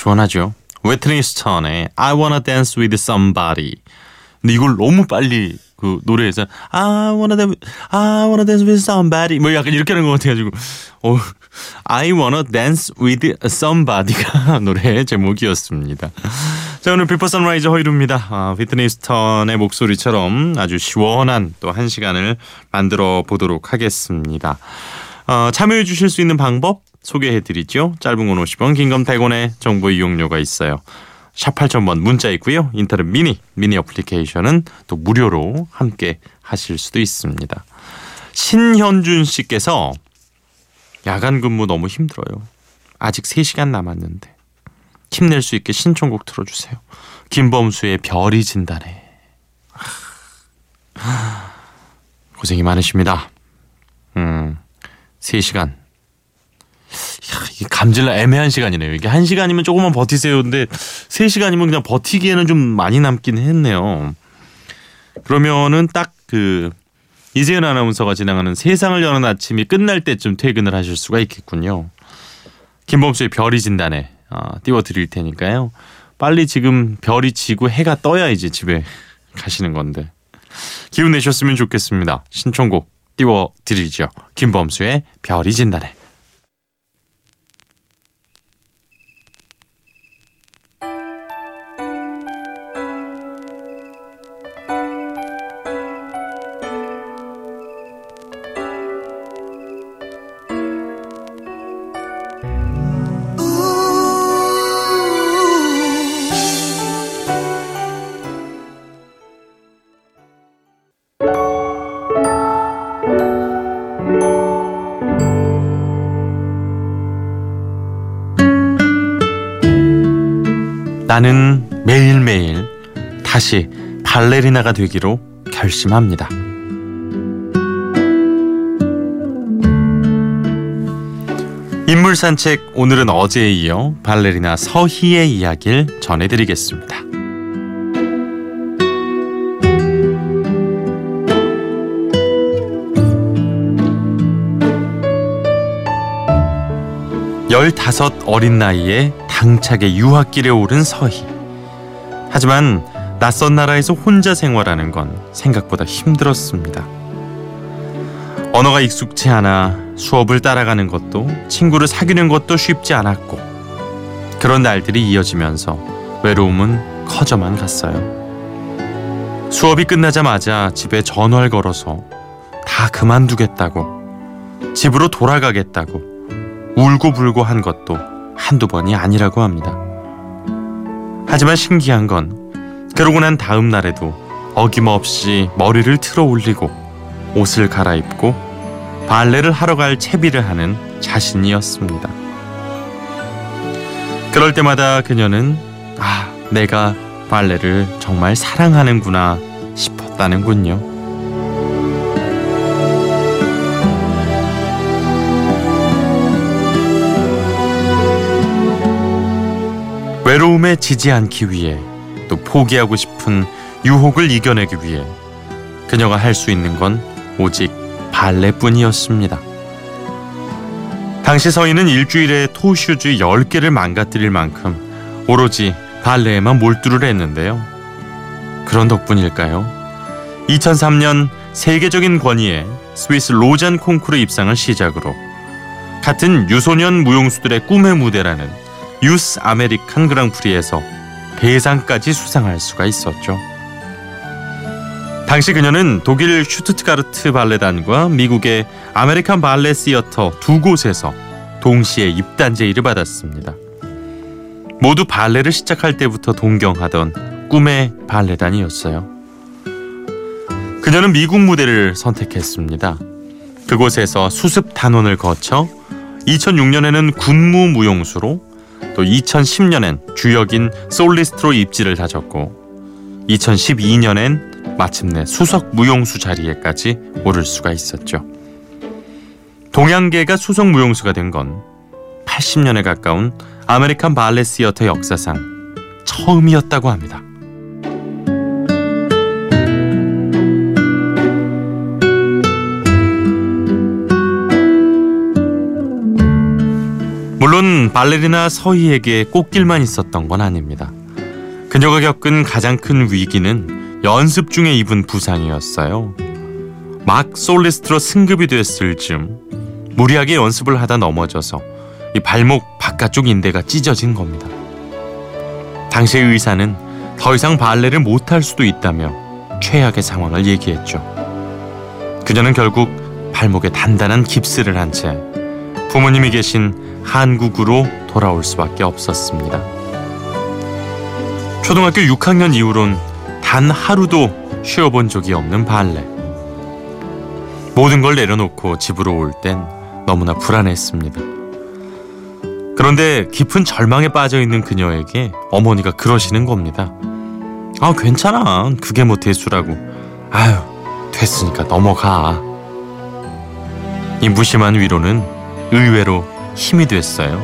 시원하죠. Whitney Houston의 I Wanna Dance With Somebody. 근데 이걸 너무 빨리 그 노래에서 I wanna dance, I wanna dance with somebody 뭐 약간 이렇게 하는 것 같아가지고 어, I wanna dance with somebody가 노래 제목이었습니다. 자 오늘 Before Sunrise 허일후입니다. 아, Whitney Houston의 목소리처럼 아주 시원한 또 한 시간을 만들어 보도록 하겠습니다. 어, 참여해 주실 수 있는 방법 소개해 드리죠. 짧은 건 50원, 긴 건 100원의 정보 이용료가 있어요. 샵 8000번 문자 있고요. 인터넷 미니, 미니 어플리케이션은 또 무료로 함께 하실 수도 있습니다. 신현준 씨께서 야간 근무 너무 힘들어요. 아직 3시간 남았는데 힘낼 수 있게 신청곡 틀어주세요. 김범수의 별이 진다네. 고생이 많으십니다. 음, 3시간 이게 감질나 애매한 시간이네요. 이게 한 시간이면 조금만 버티세요. 근데 세 시간이면 그냥 버티기에는 좀 많이 남긴 했네요. 그러면은 딱 그 이재현 아나운서가 진행하는 세상을 여는 아침이 끝날 때쯤 퇴근을 하실 수가 있겠군요. 김범수의 별이 진단에 어, 띄워드릴 테니까요. 빨리 지금 별이 지고 해가 떠야 이제 집에 가시는 건데 기운 내셨으면 좋겠습니다. 신청곡 띄워드리죠. 김범수의 별이 진단에. 나는 매일매일 다시 발레리나가 되기로 결심합니다. 인물 산책 오늘은 어제에 이어 발레리나 서희의 이야기를 전해드리겠습니다. 열다섯 어린 나이에 당차게 유학길에 오른 서희. 하지만 낯선 나라에서 혼자 생활하는 건 생각보다 힘들었습니다. 언어가 익숙치 않아 수업을 따라가는 것도 친구를 사귀는 것도 쉽지 않았고 그런 날들이 이어지면서 외로움은 커져만 갔어요. 수업이 끝나자마자 집에 전화를 걸어서 다 그만두겠다고 집으로 돌아가겠다고 울고불고 한 것도 한두 번이 아니라고 합니다. 하지만 신기한 건 그러고 난 다음 날에도 어김없이 머리를 틀어 올리고 옷을 갈아입고 발레를 하러 갈 채비를 하는 자신이었습니다. 그럴 때마다 그녀는 아, 내가 발레를 정말 사랑하는구나 싶었다는군요. 외로움에 지지 않기 위해 또 포기하고 싶은 유혹을 이겨내기 위해 그녀가 할 수 있는 건 오직 발레뿐이었습니다. 당시 서인은 일주일에 토슈즈 10개를 망가뜨릴 만큼 오로지 발레에만 몰두를 했는데요. 그런 덕분일까요? 2003년 세계적인 권위의 스위스 로잔 콩쿠르 입상을 시작으로 같은 유소년 무용수들의 꿈의 무대라는 Youth American Grand Prix에서 대상까지 수상할 수가 있었죠. 당시 그녀는 독일 슈투트가르트 발레단과 미국의 American Ballet Theatre 두 곳에서 동시에 입단 제의를 받았습니다. 모두 발레를 시작할 때부터 동경하던 꿈의 발레단이었어요. 그녀는 미국 무대를 선택했습니다. 그곳에서 수습 단원을 거쳐 2006년에는 군무 무용수로 또 2010년엔 주역인 솔리스트로 입지를 다졌고 2012년엔 마침내 수석 무용수 자리에까지 오를 수가 있었죠. 동양계가 수석 무용수가 된 건 80년에 가까운 American Ballet Theatre 역사상 처음이었다고 합니다. 물론 발레리나 서희에게 꽃길만 있었던 건 아닙니다. 그녀가 겪은 가장 큰 위기는 연습 중에 입은 부상이었어요. 막 솔리스트로 승급이 됐을 즈음 무리하게 연습을 하다 넘어져서 이 발목 바깥쪽 인대가 찢어진 겁니다. 당시 의사는 더 이상 발레를 못할 수도 있다며 최악의 상황을 얘기했죠. 그녀는 결국 발목에 단단한 깁스를 한 채 부모님이 계신 한국으로 돌아올 수밖에 없었습니다. 초등학교 6학년 이후론 단 하루도 쉬어본 적이 없는 발레. 모든 걸 내려놓고 집으로 올 땐 너무나 불안했습니다. 그런데 깊은 절망에 빠져 있는 그녀에게 어머니가 그러시는 겁니다. 아, 괜찮아. 그게 뭐 대수라고. 아유, 됐으니까 넘어가. 이 무심한 위로는 의외로 힘이 됐어요.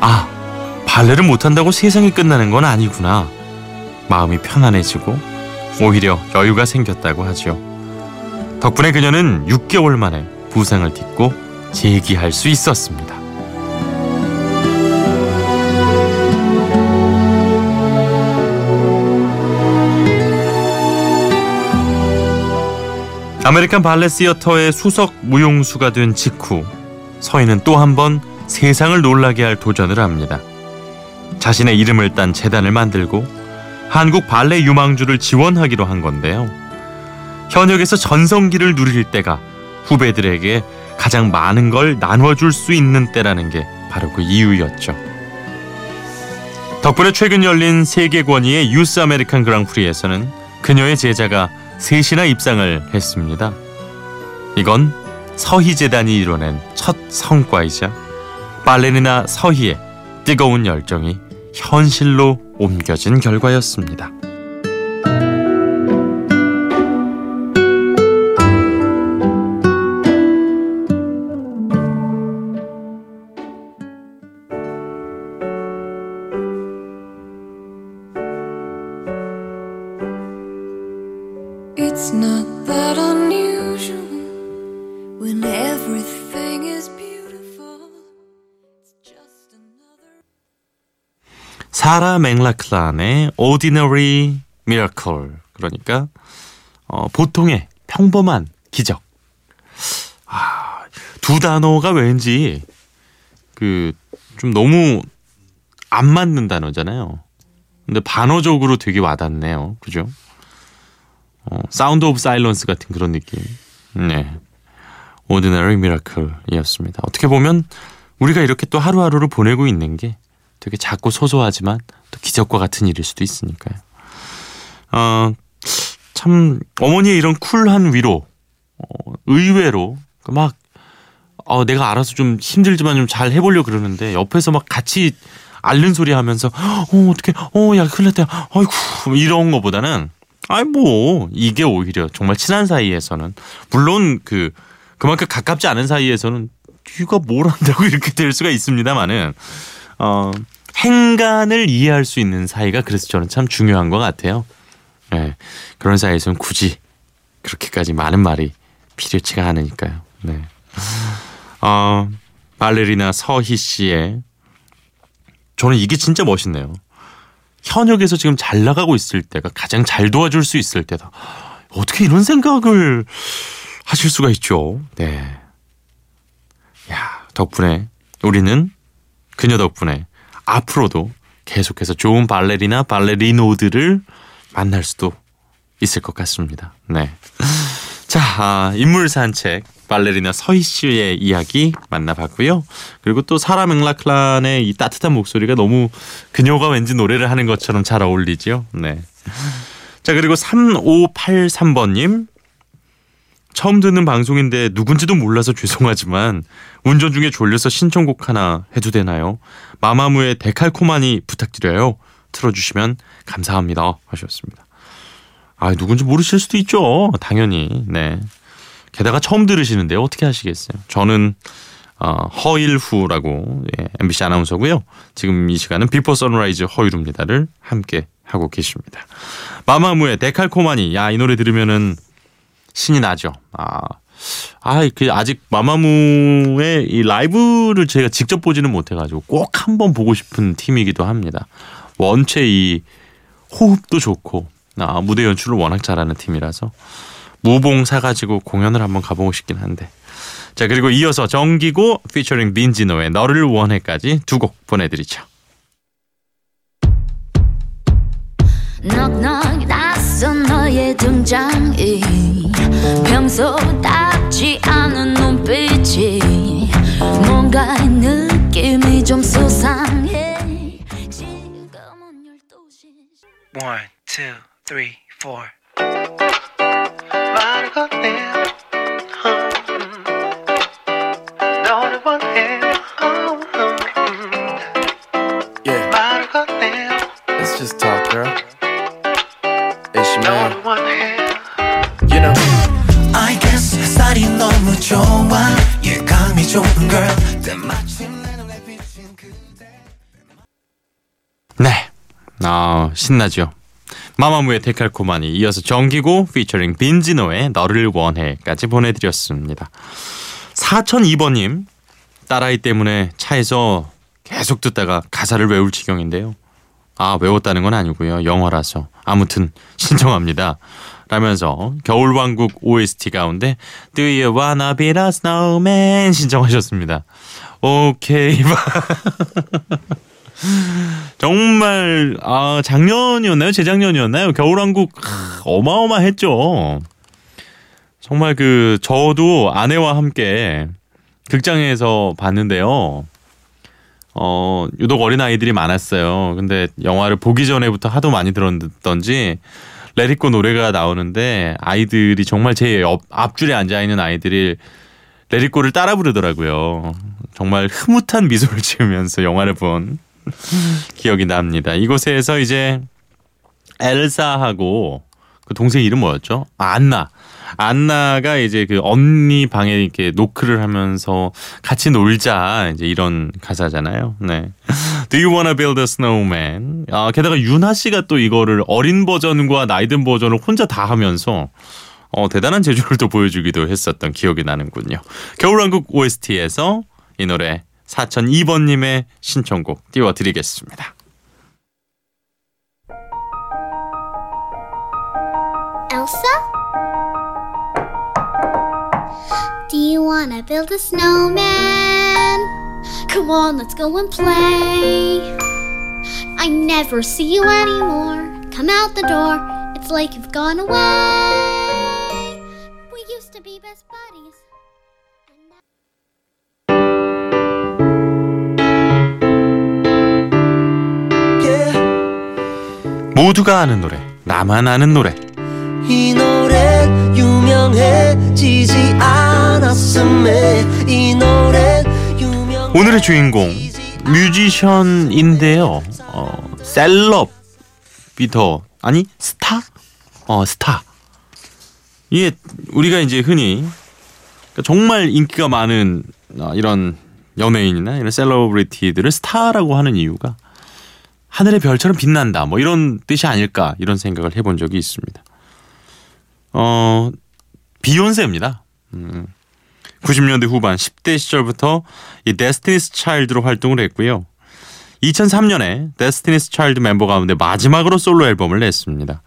아, 발레를 못한다고 세상이 끝나는 건 아니구나. 마음이 편안해지고 오히려 여유가 생겼다고 하죠. 덕분에 그녀는 6개월 만에 부상을 딛고 재기할 수 있었습니다. American Ballet Theatre의 수석 무용수가 된 직후 서인은 또 한 번 세상을 놀라게 할 도전을 합니다. 자신의 이름을 딴 재단을 만들고 한국 발레 유망주를 지원하기로 한 건데요. 현역에서 전성기를 누릴 때가 후배들에게 가장 많은 걸 나눠줄 수 있는 때라는 게 바로 그 이유였죠. 덕분에 최근 열린 세계 권위의 유스 아메리칸 그랑프리에서는 그녀의 제자가 셋이나 입상을 했습니다. 이건 서희재단이 이뤄낸 첫 성과이자 발레리나 서희의 뜨거운 열정이 현실로 옮겨진 결과였습니다. 사라 맥락클란의 Ordinary Miracle 그러니까 어, 보통의 평범한 기적. 아, 두 단어가 왠지 그 좀 너무 안 맞는 단어잖아요. 근데 반어적으로 되게 와닿네요. 그죠? 어, Sound of Silence 같은 그런 느낌. 네. Ordinary Miracle이었습니다. 어떻게 보면 우리가 이렇게 또 하루하루를 보내고 있는 게 되게 작고 소소하지만 또 기적과 같은 일일 수도 있으니까요. 어, 참 어머니의 이런 쿨한 위로 어, 의외로 막 어, 내가 알아서 좀 힘들지만 좀 잘 해보려고 그러는데 옆에서 막 같이 앓는 소리 하면서 어 어떻게 어야 큰일 났다 아이고 이런 거보다는 아이 뭐 이게 오히려 정말 친한 사이에서는 물론 그 그만큼 가깝지 않은 사이에서는 네가 뭘 한다고 이렇게 될 수가 있습니다만은 어 행간을 이해할 수 있는 사이가 그래서 저는 참 중요한 것 같아요. 예. 네, 그런 사이에서는 굳이 그렇게까지 많은 말이 필요치가 않으니까요. 네. 어, 발레리나 서희 씨의 저는 이게 진짜 멋있네요. 현역에서 지금 잘 나가고 있을 때가 가장 잘 도와줄 수 있을 때다. 어떻게 이런 생각을 하실 수가 있죠? 네. 야, 덕분에 우리는 그녀 덕분에 앞으로도 계속해서 좋은 발레리나 발레리노들을 만날 수도 있을 것 같습니다. 네. 자, 아, 인물 산책 발레리나 서희 씨의 이야기 만나봤고요. 그리고 또 사라 맥락클란의 이 따뜻한 목소리가 너무 그녀가 왠지 노래를 하는 것처럼 잘 어울리죠. 네. 자, 그리고 3583번님. 처음 듣는 방송인데 누군지도 몰라서 죄송하지만 운전 중에 졸려서 신청곡 하나 해도 되나요? 마마무의 데칼코마니 부탁드려요. 틀어주시면 감사합니다. 하셨습니다. 아, 누군지 모르실 수도 있죠. 당연히. 네. 게다가 처음 들으시는데 어떻게 하시겠어요? 저는 어, 허일후라고 예, MBC 아나운서고요. 지금 이 시간은 비포 선라이즈 허일후입니다를 함께 하고 계십니다. 마마무의 데칼코마니. 야, 이 노래 들으면은 신이 나죠. 아. 아, 그 아직 마마무의 이 라이브를 제가 직접 보지는 못해 가지고 꼭 한번 보고 싶은 팀이기도 합니다. 원체 이 호흡도 좋고 아, 무대 연출을 워낙 잘하는 팀이라서 무봉 사가지고 공연을 한번 가보고 싶긴 한데 자 그리고 이어서 정기고 피처링 빈지노의 너를 원해까지 두 곡 보내드리죠. 낯선 너의 등장이 평소답지 않은 눈빛이 뭔가 느낌이 좀 수상해 지금은 12시 One, two, three, four. 말을 건네요. 음. 너를 원해요. 음. Yeah, 말을 건네요. let's just talk, 좋아 예감이 좋은 걸 네. 아, 신나죠. 마마무의 데칼코마니 이어서 정기고 피처링 빈지노의 너를 원해까지 보내드렸습니다. 4002번님 딸아이 때문에 차에서 계속 듣다가 가사를 외울 지경인데요. 아 외웠다는 건 아니고요. 영어라서 아무튼 신청합니다. 라면서 겨울왕국 OST 가운데 Do you wanna be the snowman 신청하셨습니다. 오케이 정말 아 작년이었나요? 재작년이었나요? 겨울왕국 하, 어마어마했죠. 정말 그 저도 아내와 함께 극장에서 봤는데요. 어 유독 어린 아이들이 많았어요. 근데 영화를 보기 전에부터 하도 많이 들었던지 레디코 노래가 나오는데 아이들이 정말 제 옆, 앞줄에 앉아 있는 아이들이 레디코를 따라 부르더라고요. 정말 흐뭇한 미소를 지으면서 영화를 본 기억이 납니다. 이곳에서 이제 엘사하고 그 동생 이름 뭐였죠? 아, 안나. 안나가 이제 그 언니 방에 이렇게 노크를 하면서 같이 놀자 이제 이런 가사잖아요. 네. Do you wanna build a snowman? 아, 게다가 윤하 씨가 또 이거를 어린 버전과 나이든 버전을 혼자 다 하면서 어, 대단한 재주를 또 보여주기도 했었던 기억이 나는군요. 겨울왕국 OST에서 이 노래 4002번님의 신청곡 띄워드리겠습니다. wanna build a snowman? Come on, let's go and play. I never see you anymore. Come out the door, it's like you've gone away. We used to be best buddies. and now- yeah. 모두가 아는 노래, 나만 아는 노래. 이 노래 유명해지지 않았음에 이 노래 유명 오늘의 주인공 뮤지션인데요. 어, celeb이다 아니 스타? 어 스타. 이게 우리가 이제 흔히 그러니까 정말 인기가 많은 어, 이런 연예인이나 이런 celebrity들을 스타라고 하는 이유가 하늘의 별처럼 빛난다 뭐 이런 뜻이 아닐까 이런 생각을 해본 적이 있습니다. 어 비욘세입니다. 음, 90년대 후반 10대 시절부터 이 데스티니스 차일드로 활동을 했고요. 2003년에 데스티니스 차일드 멤버 가운데 마지막으로 솔로 앨범을 냈습니다.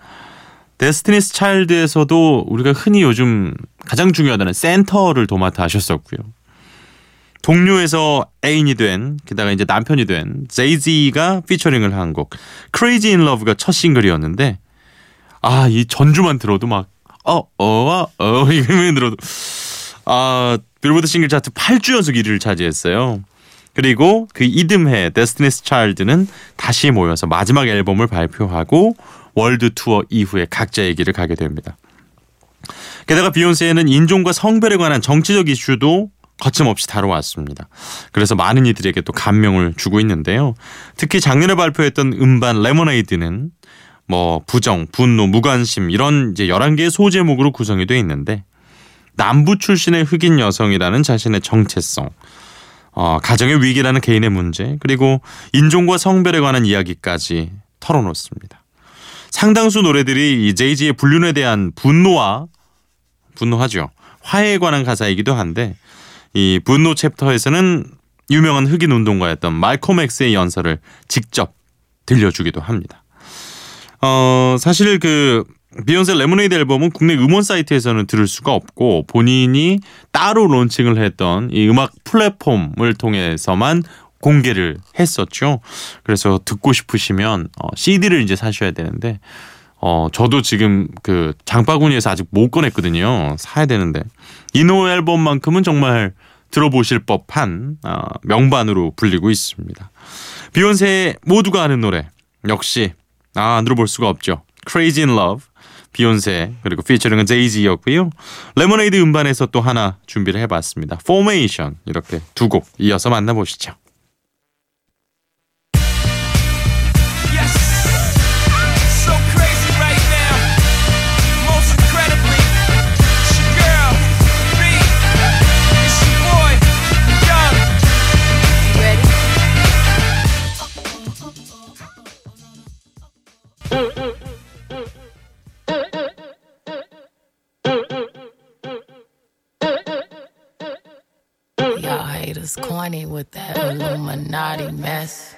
데스티니스 차일드에서도 우리가 흔히 요즘 가장 중요하다는 센터를 도맡아 하셨었고요. 동료에서 애인이 된 게다가 이제 남편이 된 제이지가 피처링을 한 곡 Crazy in Love가 첫 싱글이었는데 아 이 전주만 들어도 막 어, 어, 어, 이거만 들어도 아, 빌보드 싱글 차트 8주 연속 1위를 차지했어요. 그리고 그 이듬해 데스티니스 차일드는 다시 모여서 마지막 앨범을 발표하고 월드 투어 이후에 각자의 길을 가게 됩니다. 게다가 비욘세는 인종과 성별에 관한 정치적 이슈도 거침없이 다뤄왔습니다. 그래서 많은 이들에게 또 감명을 주고 있는데요. 특히 작년에 발표했던 음반 레모네이드는 뭐 부정, 분노, 무관심 이런 이제 11개의 소제목으로 구성이 되어 있는데 남부 출신의 흑인 여성이라는 자신의 정체성, 어, 가정의 위기라는 개인의 문제, 그리고 인종과 성별에 관한 이야기까지 털어놓습니다. 상당수 노래들이 이 제이지의 불륜에 대한 분노와 분노하죠. 화해에 관한 가사이기도 한데 이 분노 챕터에서는 유명한 흑인 운동가였던 말콤 엑스의 연설을 직접 들려주기도 합니다. 어, 사실 그 비욘세 레모네이드 앨범은 국내 음원 사이트에서는 들을 수가 없고 본인이 따로 론칭을 했던 이 음악 플랫폼을 통해서만 공개를 했었죠. 그래서 듣고 싶으시면 어, CD를 이제 사셔야 되는데 어 저도 지금 그 장바구니에서 아직 못 꺼냈거든요. 사야 되는데 이 노 앨범만큼은 정말 들어보실 법한 어, 명반으로 불리고 있습니다. 비욘세의 모두가 아는 노래 역시 아, 안 들어볼 수가 없죠. Crazy in Love 비욘세 그리고 피처링은 제이지였고요. 레모네이드 음반에서 또 하나 준비를 해봤습니다. Formation 이렇게 두 곡 이어서 만나보시죠. Haters corny with that Illuminati mess.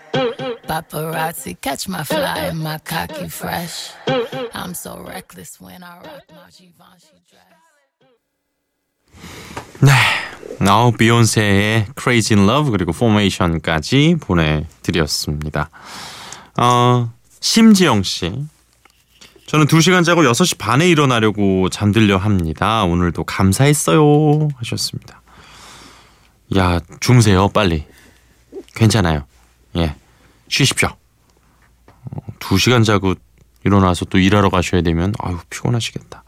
Paparazzi catch my fly and my cocky fresh. I'm so reckless when I rock my Givenchy dress. 네, 나우 비욘세의 Crazy in Love 그리고 Formation까지 보내드렸습니다. 어, 심지영 씨. 저는 2시간 자고 6시 반에 일어나려고 잠들려 합니다. 오늘도 감사했어요. 하셨습니다. 야, 주무세요, 빨리. 괜찮아요. 예. 쉬십시오. 어, 2시간 자고 일어나서 또 일하러 가셔야 되면 아유, 피곤하시겠다.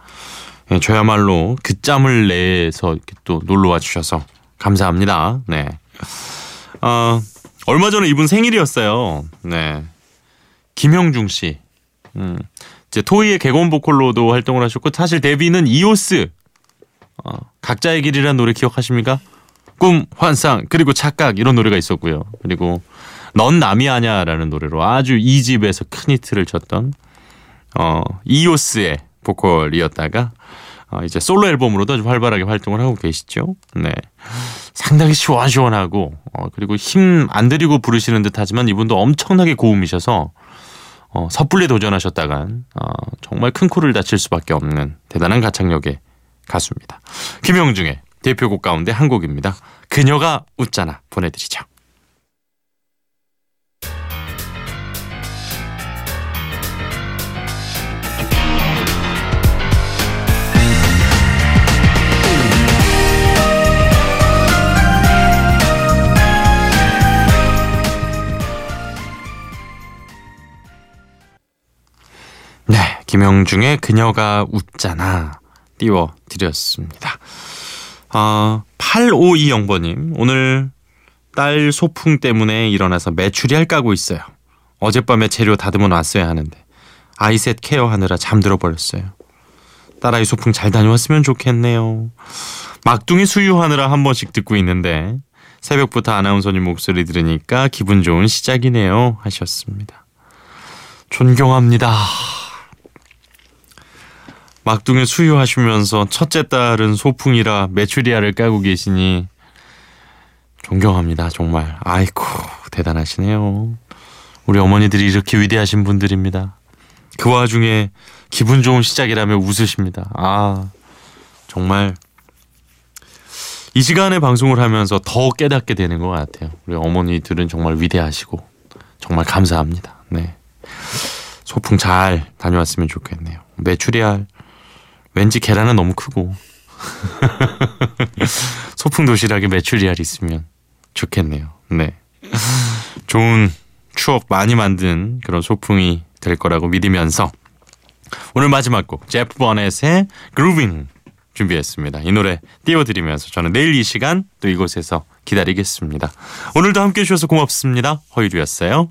예, 저야말로 그 짬을 내서 이렇게 또 놀러 와 주셔서 감사합니다. 네. 어, 얼마 전에 이분 생일이었어요. 네. 김형중 씨. 음, 이제 토이의 개건 보컬로도 활동을 하셨고 사실 데뷔는 이오스. 어, 각자의 길이라는 노래 기억하십니까? 꿈, 환상, 그리고 착각 이런 노래가 있었고요. 그리고 넌 남이 아냐라는 노래로 아주 이 집에서 큰 히트를 쳤던 어, 이오스의 보컬이었다가 어, 이제 솔로 앨범으로도 아주 활발하게 활동을 하고 계시죠. 네. 상당히 시원시원하고 어, 그리고 힘 안 들이고 부르시는 듯하지만 이분도 엄청나게 고음이셔서 어, 섣불리 도전하셨다간 어, 정말 큰 코를 다칠 수밖에 없는 대단한 가창력의 가수입니다. 김영중의 대표곡 가운데 한 곡입니다. 그녀가 웃잖아 보내드리죠. 네, 김영중의 그녀가 웃잖아 띄워드렸습니다. 아, 8520번님 오늘 딸 소풍 때문에 일어나서 메추리알 까고 있어요. 어젯밤에 재료 다듬어 놨어야 하는데 아이셋 케어하느라 잠들어 버렸어요. 딸아이 소풍 잘 다녀왔으면 좋겠네요. 막둥이 수유하느라 한 번씩 듣고 있는데 새벽부터 아나운서님 목소리 들으니까 기분 좋은 시작이네요 하셨습니다. 존경합니다. 막둥이 수유하시면서 첫째 딸은 소풍이라 메추리알을 까고 계시니 존경합니다 정말. 아이고 대단하시네요. 우리 어머니들이 이렇게 위대하신 분들입니다. 그 와중에 기분 좋은 시작이라며 웃으십니다. 아 정말. 이 시간에 방송을 하면서 더 깨닫게 되는 것 같아요. 우리 어머니들은 정말 위대하시고 정말 감사합니다. 네. 소풍 잘 다녀왔으면 좋겠네요. 메추리알 왠지 계란은 너무 크고 소풍 도시락에 메추리알 있으면 좋겠네요. 네. 좋은 추억 많이 만든 그런 소풍이 될 거라고 믿으면서 오늘 마지막 곡 제프 버넷의 그루빙 준비했습니다. 이 노래 띄워드리면서 저는 내일 이 시간 또 이곳에서 기다리겠습니다. 오늘도 함께 해주셔서 고맙습니다. 허유리였어요.